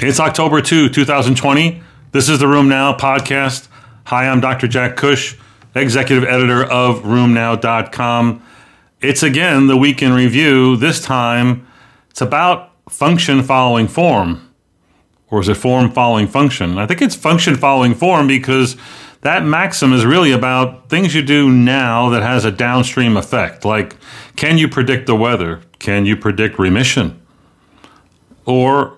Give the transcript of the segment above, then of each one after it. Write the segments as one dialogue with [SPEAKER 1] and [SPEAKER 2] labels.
[SPEAKER 1] It's October 2, 2020. This is the RheumNow podcast. Hi, I'm Dr. Jack Cush, executive editor of RheumNow.com. It's again the week in review. This time, it's about function following form. Or is it form following function? I think it's function following form because that maxim is really about things you do now that has a downstream effect. Like, can you predict the weather? Can you predict remission? Or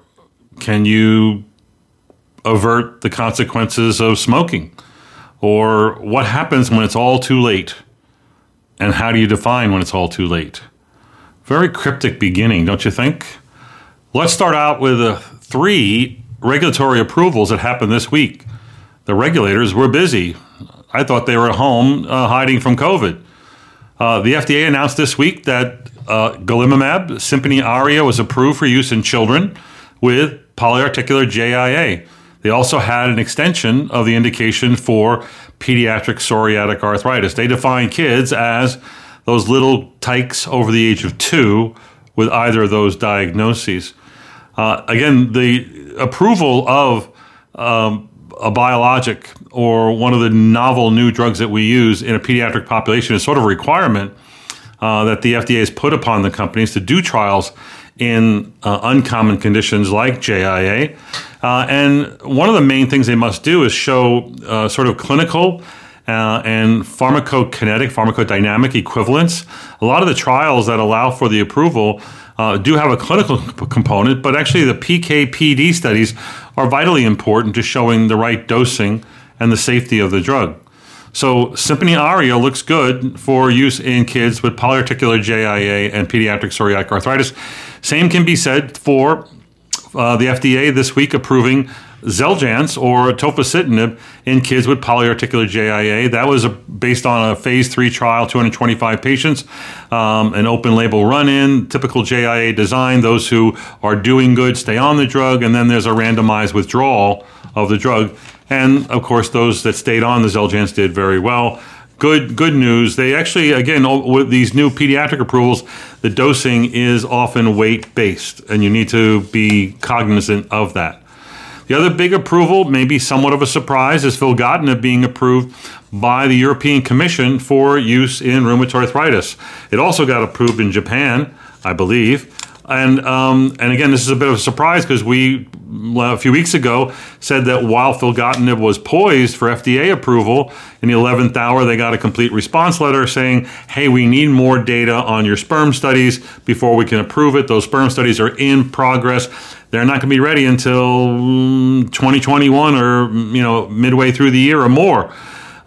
[SPEAKER 1] can you avert the consequences of smoking? Or what happens when it's all too late? And how do you define when it's all too late? Very cryptic beginning, don't you think? Let's start out with uh, three regulatory approvals that happened this week. The regulators were busy. I thought they were at home uh, hiding from COVID. Uh, the FDA announced this week that uh, golimumab, Simponi Aria, was approved for use in children with polyarticular JIA. They also had an extension of the indication for pediatric psoriatic arthritis. They define kids as those little tykes over the age of two with either of those diagnoses. Uh, again, the approval of um, a biologic or one of the novel new drugs that we use in a pediatric population is sort of a requirement uh, that the FDA has put upon the companies to do trials in uh, uncommon conditions like JIA. Uh, and one of the main things they must do is show uh, sort of clinical uh, and pharmacokinetic, pharmacodynamic equivalence. A lot of the trials that allow for the approval uh, do have a clinical component, but actually the PK/PD studies are vitally important to showing the right dosing and the safety of the drug. So Simponi Aria looks good for use in kids with polyarticular JIA and pediatric psoriatic arthritis. Same can be said for uh, the FDA this week approving Xeljanz or tofacitinib in kids with polyarticular JIA. That was a, based on a phase three trial, 225 patients, um, an open label run in, typical JIA design. Those who are doing good stay on the drug, and then there's a randomized withdrawal of the drug. And of course, those that stayed on the Xeljanz did very well. Good, good news. They actually, again, with these new pediatric approvals, the dosing is often weight based, and you need to be cognizant of that. The other big approval, maybe somewhat of a surprise, is filgotinib being approved by the European Commission for use in rheumatoid arthritis. It also got approved in Japan, I believe. And um, and again, this is a bit of a surprise because we a few weeks ago said that while filgotinib was poised for FDA approval, in the 11th hour they got a complete response letter saying, "Hey, we need more data on your sperm studies before we can approve it. Those sperm studies are in progress. They're not going to be ready until mm, 2021 or you know midway through the year or more."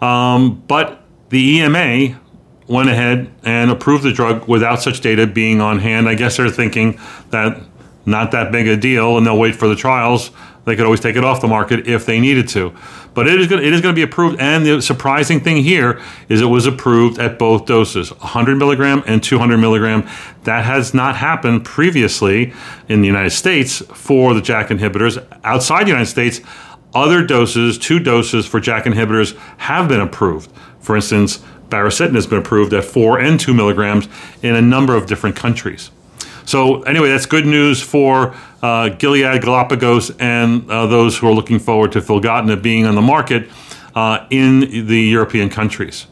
[SPEAKER 1] Um, but the EMA went ahead and approved the drug without such data being on hand. I guess they're thinking that not that big a deal, and they'll wait for the trials. They could always take it off the market if they needed to. But it is going, it is going to be approved. And the surprising thing here is it was approved at both doses, 100 milligram and 200 milligram. That has not happened previously in the United States for the JAK inhibitors. Outside the United States, other doses, two doses for JAK inhibitors, have been approved. For instance, baricitinib has been approved at four and two milligrams in a number of different countries. So anyway, that's good news for uh, Gilead, Galapagos, and uh, those who are looking forward to filgotinib being on the market uh, in the European countries.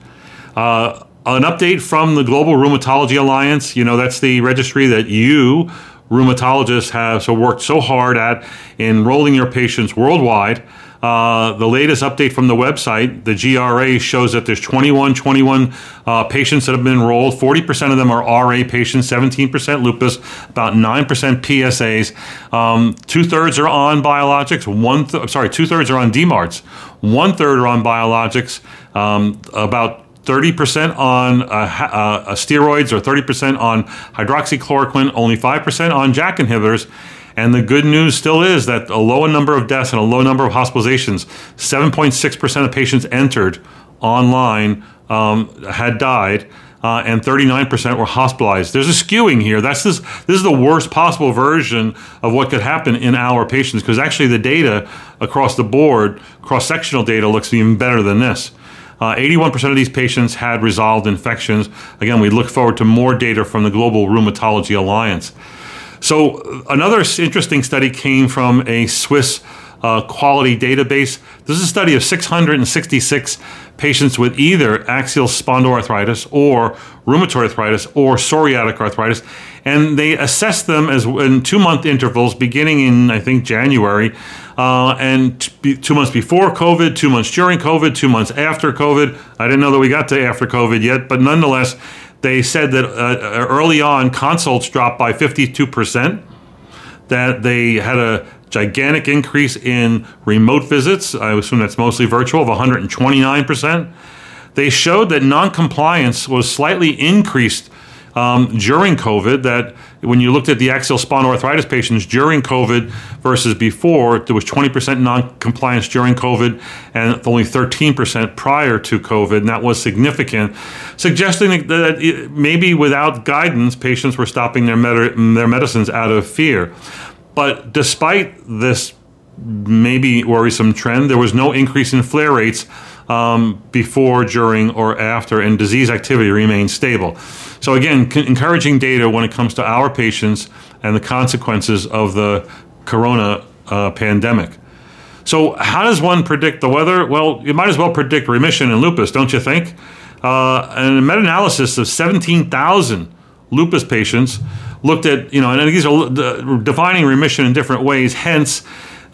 [SPEAKER 1] Uh, an update from the Global Rheumatology Alliance. You know, that's the registry that you rheumatologists have so worked so hard at enrolling your patients worldwide. Uh, the latest update from the website, the GRA, shows that there's 21, 21 uh, patients that have been enrolled. 40% of them are RA patients, 17% lupus, about 9% PSAs. Um, two thirds are on biologics. One, th- sorry, two thirds are on DMARDs. One third are on biologics. Um, about 30% on uh, uh, steroids or 30% on hydroxychloroquine, only 5% on JAK inhibitors. And the good news still is that a low number of deaths and a low number of hospitalizations, 7.6% of patients entered online um, had died. Uh, and 39% were hospitalized. There's a skewing here. That's this. This is the worst possible version of what could happen in our patients because actually the data across the board, cross-sectional data, looks even better than this. Uh, 81% of these patients had resolved infections. Again, we look forward to more data from the Global Rheumatology Alliance. So, another interesting study came from a Swiss uh, quality database. This is a study of 666 patients with either axial spondyloarthritis or rheumatoid arthritis or psoriatic arthritis, and they assessed them as in two month intervals, beginning in I think January, uh, and t- two months before COVID, two months during COVID, two months after COVID. I didn't know that we got to after COVID yet, but nonetheless, they said that uh, early on consults dropped by 52 percent. That they had a gigantic increase in remote visits. I assume that's mostly virtual of 129 percent. They showed that noncompliance was slightly increased um, during COVID. That when you looked at the axial spondyloarthritis patients during COVID versus before, there was 20% non-compliance during COVID and only 13% prior to COVID, and that was significant, suggesting that maybe without guidance, patients were stopping their med- their medicines out of fear. But despite this maybe worrisome trend, there was no increase in flare rates um, before, during, or after, and disease activity remained stable. So, again, c- encouraging data when it comes to our patients and the consequences of the corona uh, pandemic. So, how does one predict the weather? Well, you might as well predict remission in lupus, don't you think? Uh, and a meta analysis of 17,000 lupus patients looked at, you know, and these are defining remission in different ways, hence,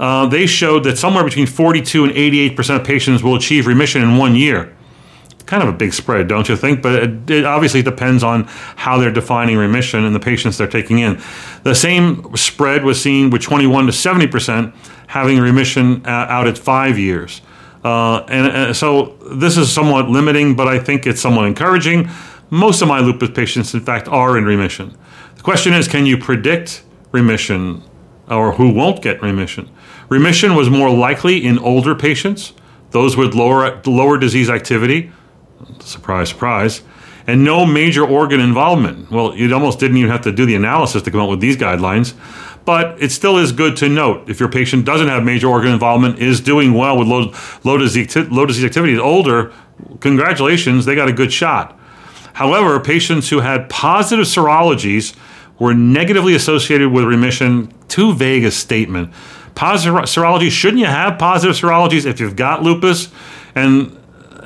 [SPEAKER 1] uh, they showed that somewhere between 42 and 88 percent of patients will achieve remission in one year. Kind of a big spread, don't you think? But it, it obviously depends on how they're defining remission and the patients they're taking in. The same spread was seen with 21 to 70 percent having remission uh, out at five years. Uh, and uh, so this is somewhat limiting, but I think it's somewhat encouraging. Most of my lupus patients, in fact, are in remission. The question is can you predict remission or who won't get remission? Remission was more likely in older patients, those with lower, lower disease activity, surprise, surprise, and no major organ involvement. Well, you almost didn't even have to do the analysis to come up with these guidelines, but it still is good to note if your patient doesn't have major organ involvement, is doing well with low, low, disease, low disease activity, is older, congratulations, they got a good shot. However, patients who had positive serologies were negatively associated with remission, too vague a statement positive serology. Shouldn't you have positive serologies if you've got lupus? And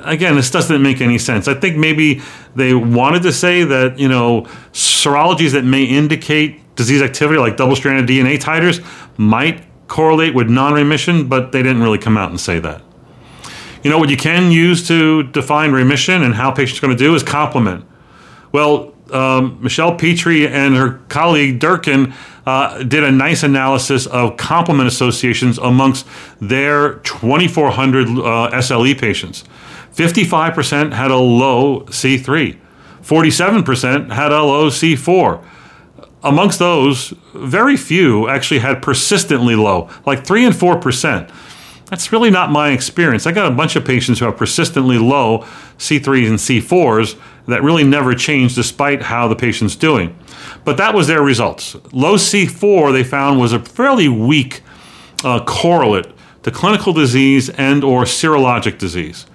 [SPEAKER 1] again, this doesn't make any sense. I think maybe they wanted to say that, you know, serologies that may indicate disease activity, like double stranded DNA titers, might correlate with non remission, but they didn't really come out and say that. You know, what you can use to define remission and how patients are going to do is complement. Well, um, Michelle Petri and her colleague Durcan uh, did a nice analysis of complement associations amongst their 2,400 uh, SLE patients. 55% had a low C3, 47% had a low C4. Amongst those, very few actually had persistently low, like 3 and 4%. That's really not my experience. I got a bunch of patients who have persistently low C3s and C4s that really never change despite how the patient's doing. But that was their results. Low C4 they found was a fairly weak uh, correlate to clinical disease and or serologic disease,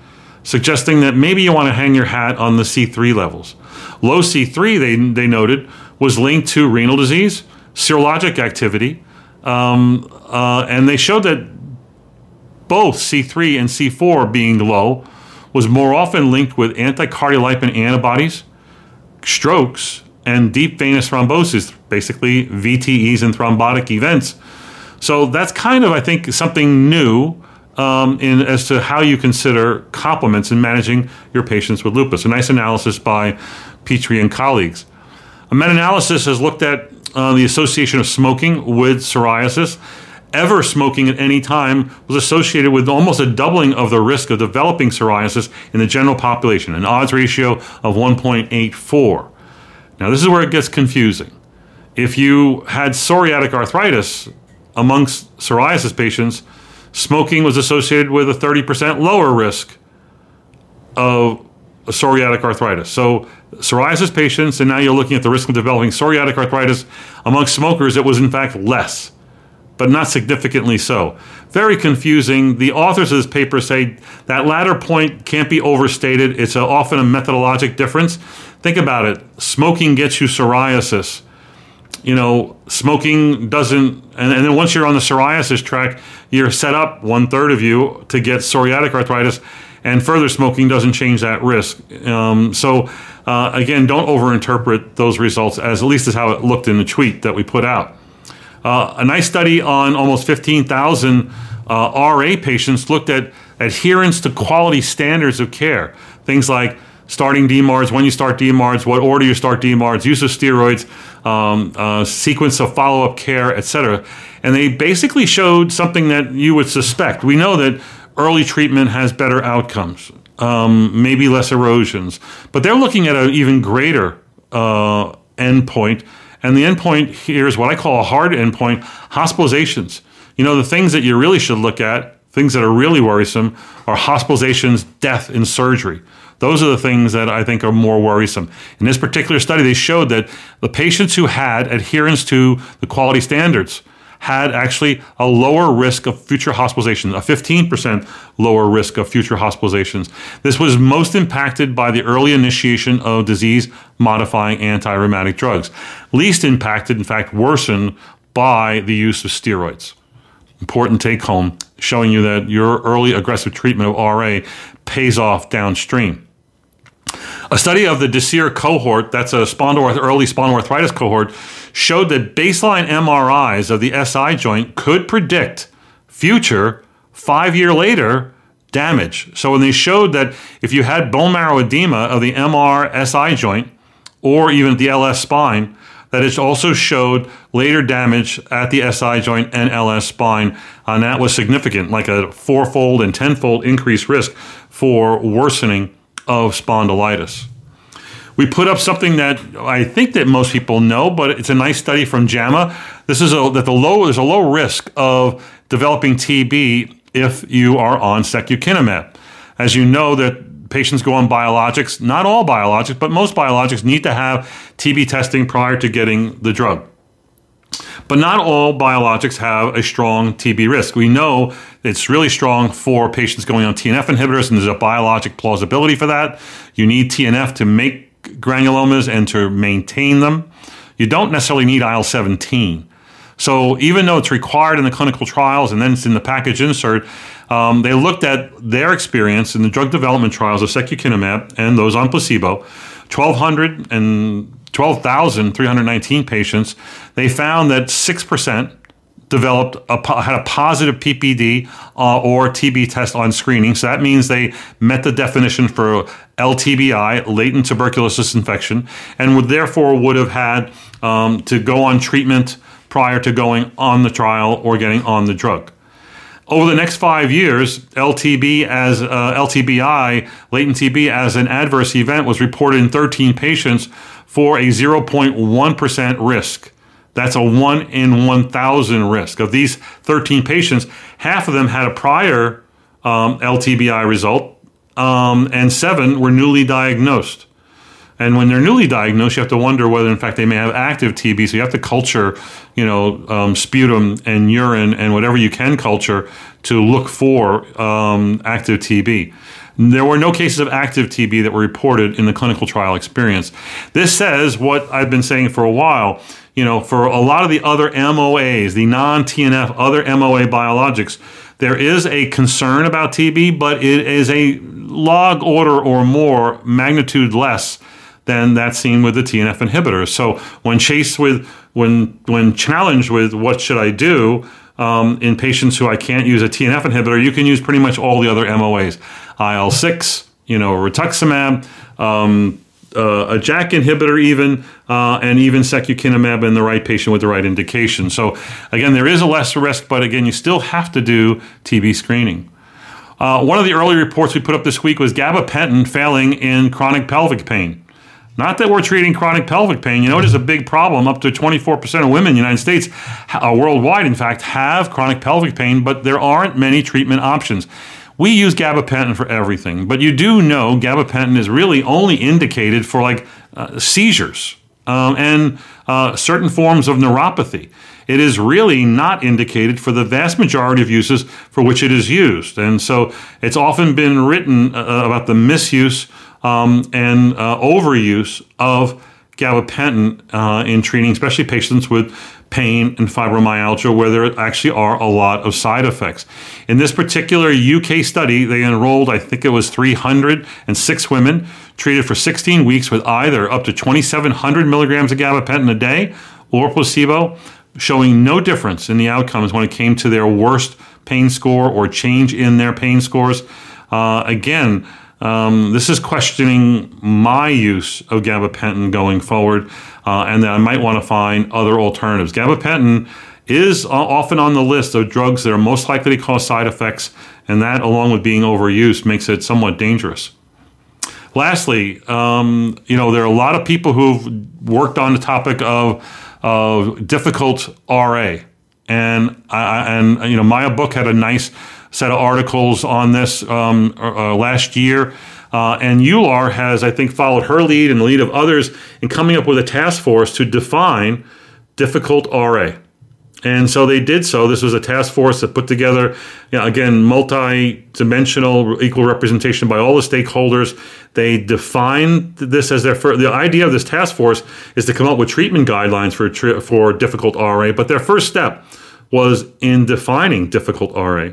[SPEAKER 1] suggesting that maybe you want to hang your hat on the C3 levels. Low C3 they, they noted was linked to renal disease, serologic activity, um, uh, and they showed that both C3 and C4 being low was more often linked with anticardiolipin antibodies, strokes, and deep venous thrombosis, basically VTEs and thrombotic events. So that's kind of, I think, something new um, in as to how you consider complements in managing your patients with lupus. A nice analysis by Petri and colleagues. A meta-analysis has looked at uh, the association of smoking with psoriasis ever smoking at any time was associated with almost a doubling of the risk of developing psoriasis in the general population, an odds ratio of 1.84. Now, this is where it gets confusing. If you had psoriatic arthritis amongst psoriasis patients, smoking was associated with a 30% lower risk of psoriatic arthritis. So, psoriasis patients, and now you're looking at the risk of developing psoriatic arthritis among smokers, it was in fact less but not significantly so. Very confusing. The authors of this paper say that latter point can't be overstated. It's a, often a methodologic difference. Think about it smoking gets you psoriasis. You know, smoking doesn't, and, and then once you're on the psoriasis track, you're set up one third of you to get psoriatic arthritis, and further smoking doesn't change that risk. Um, so, uh, again, don't overinterpret those results as at least as how it looked in the tweet that we put out. Uh, a nice study on almost 15,000 uh, RA patients looked at adherence to quality standards of care. Things like starting DMARDs, when you start DMARDs, what order you start DMARDs, use of steroids, um, uh, sequence of follow up care, etc. And they basically showed something that you would suspect. We know that early treatment has better outcomes, um, maybe less erosions, but they're looking at an even greater uh, endpoint. And the endpoint here is what I call a hard endpoint hospitalizations. You know, the things that you really should look at, things that are really worrisome, are hospitalizations, death, and surgery. Those are the things that I think are more worrisome. In this particular study, they showed that the patients who had adherence to the quality standards had actually a lower risk of future hospitalizations, a 15% lower risk of future hospitalizations. This was most impacted by the early initiation of disease modifying anti rheumatic drugs. Least impacted, in fact, worsened by the use of steroids. Important take home showing you that your early aggressive treatment of RA pays off downstream. A study of the DESIR cohort, that's a spondyloarth- early spondyloarthritis cohort, showed that baseline MRIs of the SI joint could predict future, five year later, damage. So when they showed that if you had bone marrow edema of the MR SI joint or even the LS spine, that it also showed later damage at the SI joint and LS spine, and that was significant, like a fourfold and tenfold increased risk for worsening of spondylitis. We put up something that I think that most people know, but it's a nice study from JAMA. This is a, that the low there's a low risk of developing TB if you are on secukinumab. As you know, that patients go on biologics, not all biologics, but most biologics need to have TB testing prior to getting the drug. But not all biologics have a strong TB risk. We know it's really strong for patients going on TNF inhibitors, and there's a biologic plausibility for that. You need TNF to make granulomas and to maintain them. You don't necessarily need IL 17. So even though it's required in the clinical trials and then it's in the package insert, um, they looked at their experience in the drug development trials of secukinumab and those on placebo. 1,200 and 12,319 patients, they found that 6% developed a, had a positive PPD uh, or TB test on screening. So that means they met the definition for LTBI, latent tuberculosis infection, and would therefore would have had um, to go on treatment prior to going on the trial or getting on the drug. Over the next five years, LTB as uh, LTBI, latent TB as an adverse event was reported in 13 patients for a 0.1% risk. That's a 1 in 1,000 risk. Of these 13 patients, half of them had a prior um, LTBI result, um, and seven were newly diagnosed. And when they're newly diagnosed, you have to wonder whether, in fact, they may have active TB. So you have to culture, you know, um, sputum and urine and whatever you can culture to look for um, active TB. There were no cases of active TB that were reported in the clinical trial experience. This says what I've been saying for a while. You know, for a lot of the other MOAs, the non TNF, other MOA biologics, there is a concern about TB, but it is a log order or more magnitude less than that seen with the TNF inhibitors. So when chased with when when challenged with what should I do um, in patients who I can't use a TNF inhibitor, you can use pretty much all the other MOAs. IL six, you know, rituximab, um, uh, a JAK inhibitor, even, uh, and even secukinumab in the right patient with the right indication. So again, there is a lesser risk, but again, you still have to do TB screening. Uh, one of the early reports we put up this week was gabapentin failing in chronic pelvic pain. Not that we're treating chronic pelvic pain. You know, it is a big problem. Up to 24% of women in the United States, uh, worldwide, in fact, have chronic pelvic pain, but there aren't many treatment options. We use gabapentin for everything, but you do know gabapentin is really only indicated for like uh, seizures um, and uh, certain forms of neuropathy. It is really not indicated for the vast majority of uses for which it is used. And so it's often been written uh, about the misuse um, and uh, overuse of gabapentin uh, in treating, especially patients with pain and fibromyalgia, where there actually are a lot of side effects. In this particular UK study, they enrolled, I think it was 306 women, treated for 16 weeks with either up to 2,700 milligrams of gabapentin a day or placebo, showing no difference in the outcomes when it came to their worst pain score or change in their pain scores. Uh, again, um, this is questioning my use of gabapentin going forward, uh, and that I might want to find other alternatives. Gabapentin is often on the list of drugs that are most likely to cause side effects, and that, along with being overused, makes it somewhat dangerous. Lastly, um, you know, there are a lot of people who've worked on the topic of, of difficult RA, and I, and you know, Maya Buch had a nice set of articles on this um, uh, uh, last year. Uh, and EULAR has, I think, followed her lead and the lead of others in coming up with a task force to define difficult RA. And so they did so. This was a task force that put together, you know, again, multi dimensional, equal representation by all the stakeholders. They defined this as their first, the idea of this task force is to come up with treatment guidelines for, for difficult RA. But their first step was in defining difficult RA.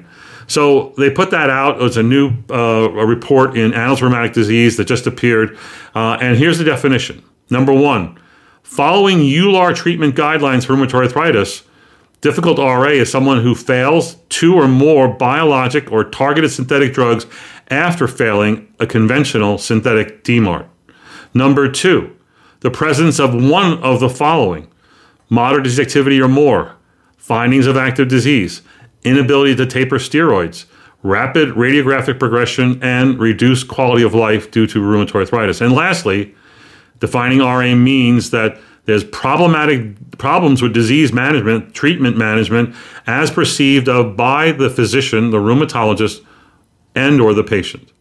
[SPEAKER 1] So they put that out. It was a new uh, a report in Annals of Rheumatic Disease that just appeared. Uh, and here's the definition Number one, following EULAR treatment guidelines for rheumatoid arthritis, difficult RA is someone who fails two or more biologic or targeted synthetic drugs after failing a conventional synthetic DMARD. Number two, the presence of one of the following moderate disease activity or more, findings of active disease, inability to taper steroids, rapid radiographic progression, and reduced quality of life due to rheumatoid arthritis. And lastly, defining RA means that there's problematic problems with disease management, treatment management, as perceived of by the physician, the rheumatologist, and or the patient.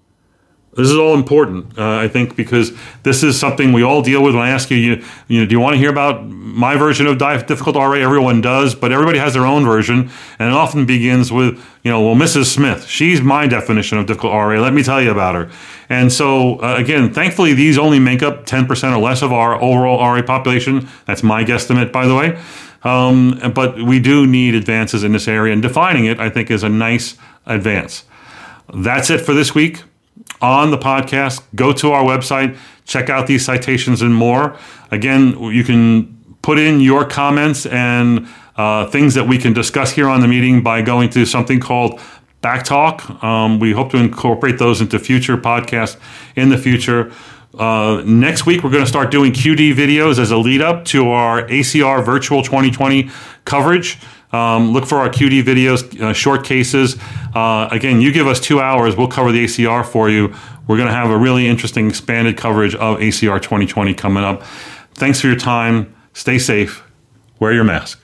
[SPEAKER 1] This is all important, uh, I think, because this is something we all deal with. When I ask you, you, you know, do you want to hear about my version of difficult RA? Everyone does, but everybody has their own version, and it often begins with, you know, well, Mrs. Smith, she's my definition of difficult RA. Let me tell you about her. And so, uh, again, thankfully, these only make up 10% or less of our overall RA population. That's my guesstimate, by the way. Um, but we do need advances in this area, and defining it, I think, is a nice advance. That's it for this week on the podcast. Go to our website, check out these citations and more. Again, you can put in your comments and uh, things that we can discuss here on the meeting by going to something called Backtalk. Um, we hope to incorporate those into future podcasts in the future. Uh, next week, we're going to start doing QD videos as a lead up to our ACR Virtual 2020 coverage. Um, look for our QD videos, uh, short cases. Uh, again, you give us two hours, we'll cover the ACR for you. We're going to have a really interesting expanded coverage of ACR 2020 coming up. Thanks for your time. Stay safe. Wear your mask.